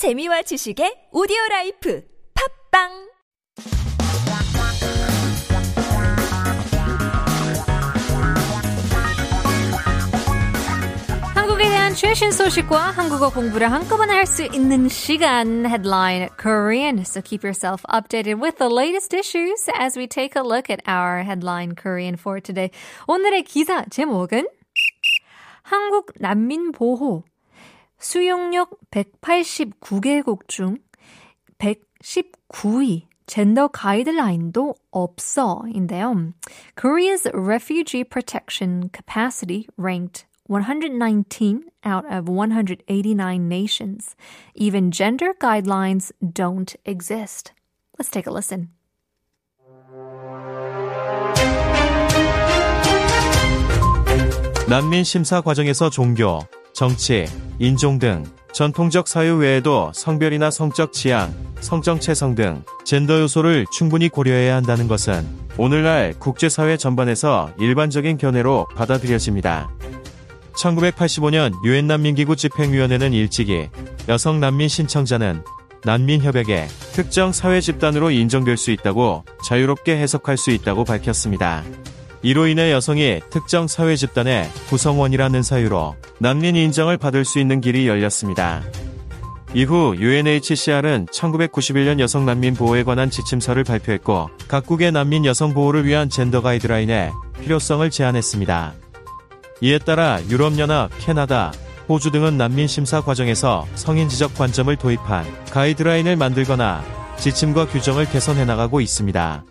재미와 지식의 오디오 라이프 팝빵 한국에 대한 최신 소식과 한국어 공부를 한꺼번에 할 수 있는 시간 headline Korean. So keep yourself updated with the latest issues as we take a look at our headline Korean for today. 오늘의 기사 제목은 한국 난민 보호 수용력 189개국 중 119위 젠더 가이드라인도 없어인데요. Korea's refugee protection capacity ranked 119 out of 189 nations. Even gender guidelines don't exist. Let's take a listen. 난민 심사 과정에서 종교, 정치, 인종 등 전통적 사유 외에도 성별이나 성적 취향, 성적 체성 등 젠더 요소를 충분히 고려해야 한다는 것은 오늘날 국제사회 전반에서 일반적인 견해로 받아들여집니다. 1985년 유엔 난민기구 집행위원회는 일찍이 여성 난민 신청자는 난민협약의 특정 사회 집단으로 인정될 수 있다고 자유롭게 해석할 수 있다고 밝혔습니다. 이로 인해 여성이 특정 사회 집단의 구성원이라는 사유로 난민 인정을 받을 수 있는 길이 열렸습니다. 이후 UNHCR은 1991년 여성 난민 보호에 관한 지침서를 발표했고 각국의 난민 여성 보호를 위한 젠더 가이드라인의 필요성을 제안했습니다. 이에 따라 유럽연합, 캐나다, 호주 등은 난민 심사 과정에서 성인 지적 관점을 도입한 가이드라인을 만들거나 지침과 규정을 개선해 나가고 있습니다.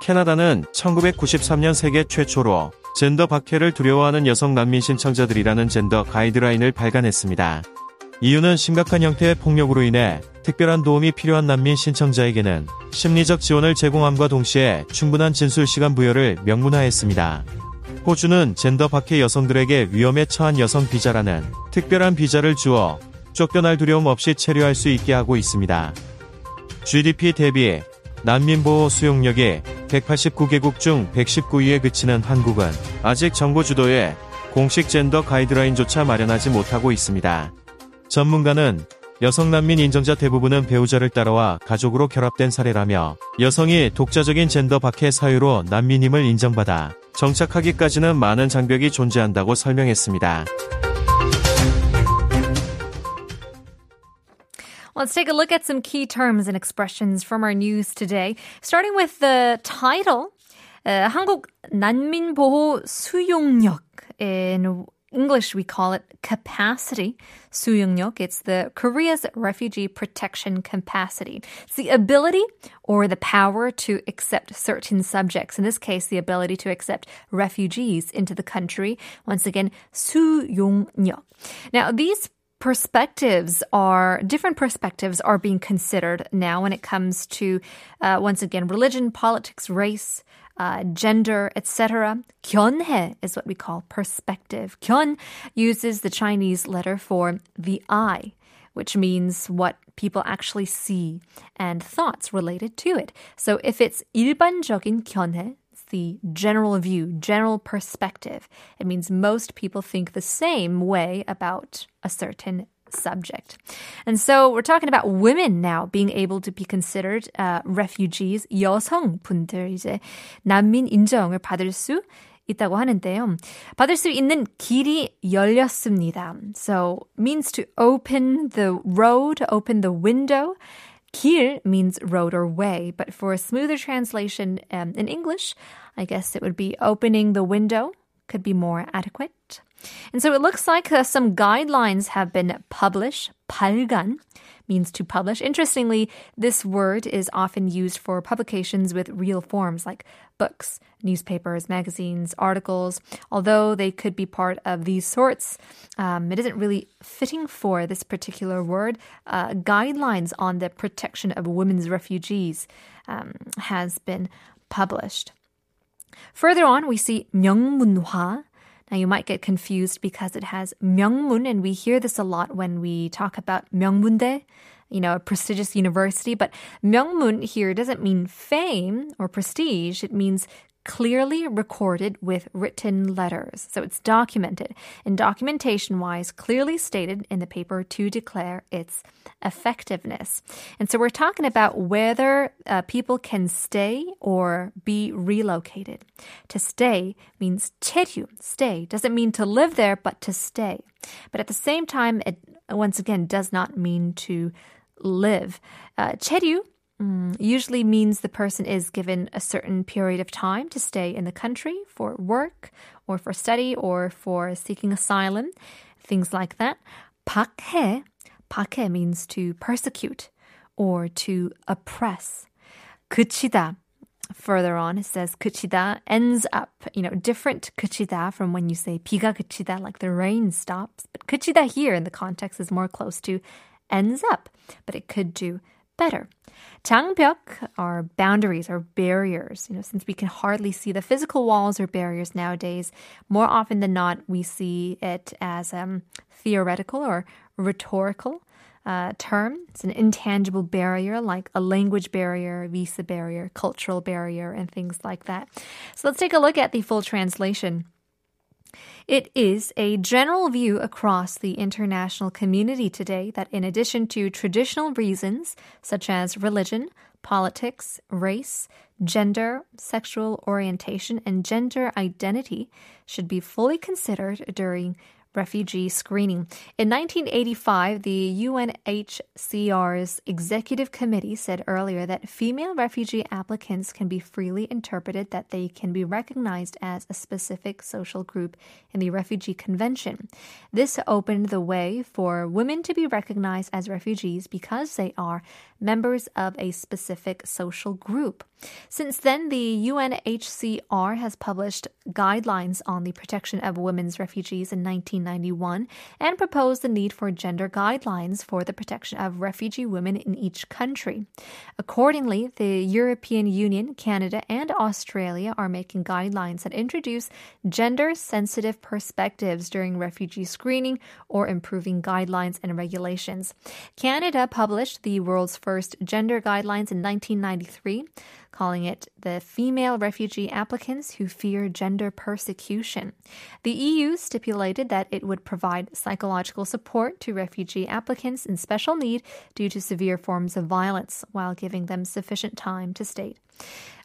캐나다는 1993년 세계 최초로 젠더 박해를 두려워하는 여성 난민 신청자들이라는 젠더 가이드라인을 발간했습니다. 이유는 심각한 형태의 폭력으로 인해 특별한 도움이 필요한 난민 신청자에게는 심리적 지원을 제공함과 동시에 충분한 진술 시간 부여를 명문화했습니다. 호주는 젠더 박해 여성들에게 위험에 처한 여성 비자라는 특별한 비자를 주어 쫓겨날 두려움 없이 체류할 수 있게 하고 있습니다. GDP 대비 난민보호 수용력이 189개국 중 119위에 그치는 한국은 아직 정부 주도의 공식 젠더 가이드라인조차 마련하지 못하고 있습니다. 전문가는 여성 난민 인정자 대부분은 배우자를 따라와 가족으로 결합된 사례라며 여성이 독자적인 젠더 박해 사유로 난민임을 인정받아 정착하기까지는 많은 장벽이 존재한다고 설명했습니다. Let's take a look at some key terms and expressions from our news today. Starting with the title, uh, 한국 난민 보호 수용력. In English, we call it capacity. 수용력. It's the Korea's refugee protection capacity. It's the ability or the power to accept certain subjects. In this case, the ability to accept refugees into the country. Once again, 수용력. Now, these perspectives are different perspectives are being considered now when it comes to uh, once again religion politics race uh, gender etc 견해 is what we call perspective 견 uses the chinese letter for the eye which means what people actually see and thoughts related to it so if it's 일반적인 견해 the general view, general perspective. It means most people think the same way about a certain subject. And so we're talking about women now being able to be considered uh, refugees, 여성분들 이제 난민 인정을 받을 수 있다고 하는데요. 받을 수 있는 길이 열렸습니다. So means to open the road, open the window. Kir means road or way, but for a smoother translation um, in English, I guess it would be opening the window, could be more adequate. And so it looks like uh, some guidelines have been published, 발간, means to publish. Interestingly, this word is often used for publications with real forms like books, newspapers, magazines, articles. Although they could be part of these sorts, um, it isn't really fitting for this particular word. Uh, guidelines on the protection of women's refugees um, has been published. Further on, we see 명문화. Now, you might get confused because it has 명문, and we hear this a lot when we talk about 명문대, you know, a prestigious university. But 명문 here doesn't mean fame or prestige. It means clearly recorded with written letters. So it's documented and documentation wise clearly stated in the paper to declare its effectiveness. And so we're talking about whether uh, people can stay or be relocated. To stay means 체류, stay. Doesn't mean to live there, but to stay. But at the same time, it once again does not mean to live. Uh, 체류 Mm, usually means the person is given a certain period of time to stay in the country for work or for study or for seeking asylum, things like that. 박해, 박해 means to persecute or to oppress. 그치다, further on, it says 그치다 ends up, you know, different 그치다 from when you say 비가 그치다, like the rain stops. But 그치다 here in the context is more close to ends up, but it could do better. 장벽 are boundaries or barriers. You know, since we can hardly see the physical walls or barriers nowadays, more often than not, we see it as um, theoretical or rhetorical. Uh, term. It's an intangible barrier like a language barrier, visa barrier, cultural barrier, and things like that. So let's take a look at the full translation. It is a general view across the international community today that, in addition to traditional reasons such as religion, politics, race, gender, sexual orientation, and gender identity, should be fully considered during refugee screening. In 1985, the UNHCR's executive committee said earlier that female refugee applicants can be freely interpreted that they can be recognized as a specific social group in the Refugee Convention. This opened the way for women to be recognized as refugees because they are members of a specific social group. Since then, the UNHCR has published guidelines on the protection of women's refugees in 1991 and proposed the need for gender guidelines for the protection of refugee women in each country. Accordingly, the European Union, Canada, and Australia are making guidelines that introduce gender sensitive perspectives during refugee screening or improving guidelines and regulations. Canada published the world's first gender guidelines in 1993 calling it the female refugee applicants who fear gender persecution. The EU stipulated that it would provide psychological support to refugee applicants in special need due to severe forms of violence while giving them sufficient time to state.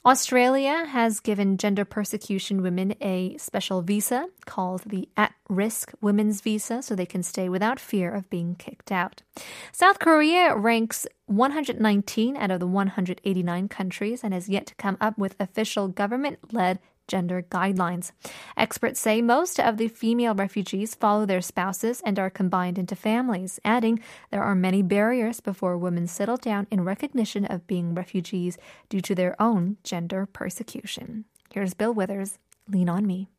Australia has given gender persecution women a special visa called the At Risk Women's Visa so they can stay without fear of being kicked out. South Korea ranks 119 out of the 189 countries and has yet to come up with official government led gender guidelines. Experts say most of the female refugees follow their spouses and are combined into families, adding there are many barriers before women settle down in recognition of being refugees due to their own gender persecution. Here's Bill Withers, Lean on Me.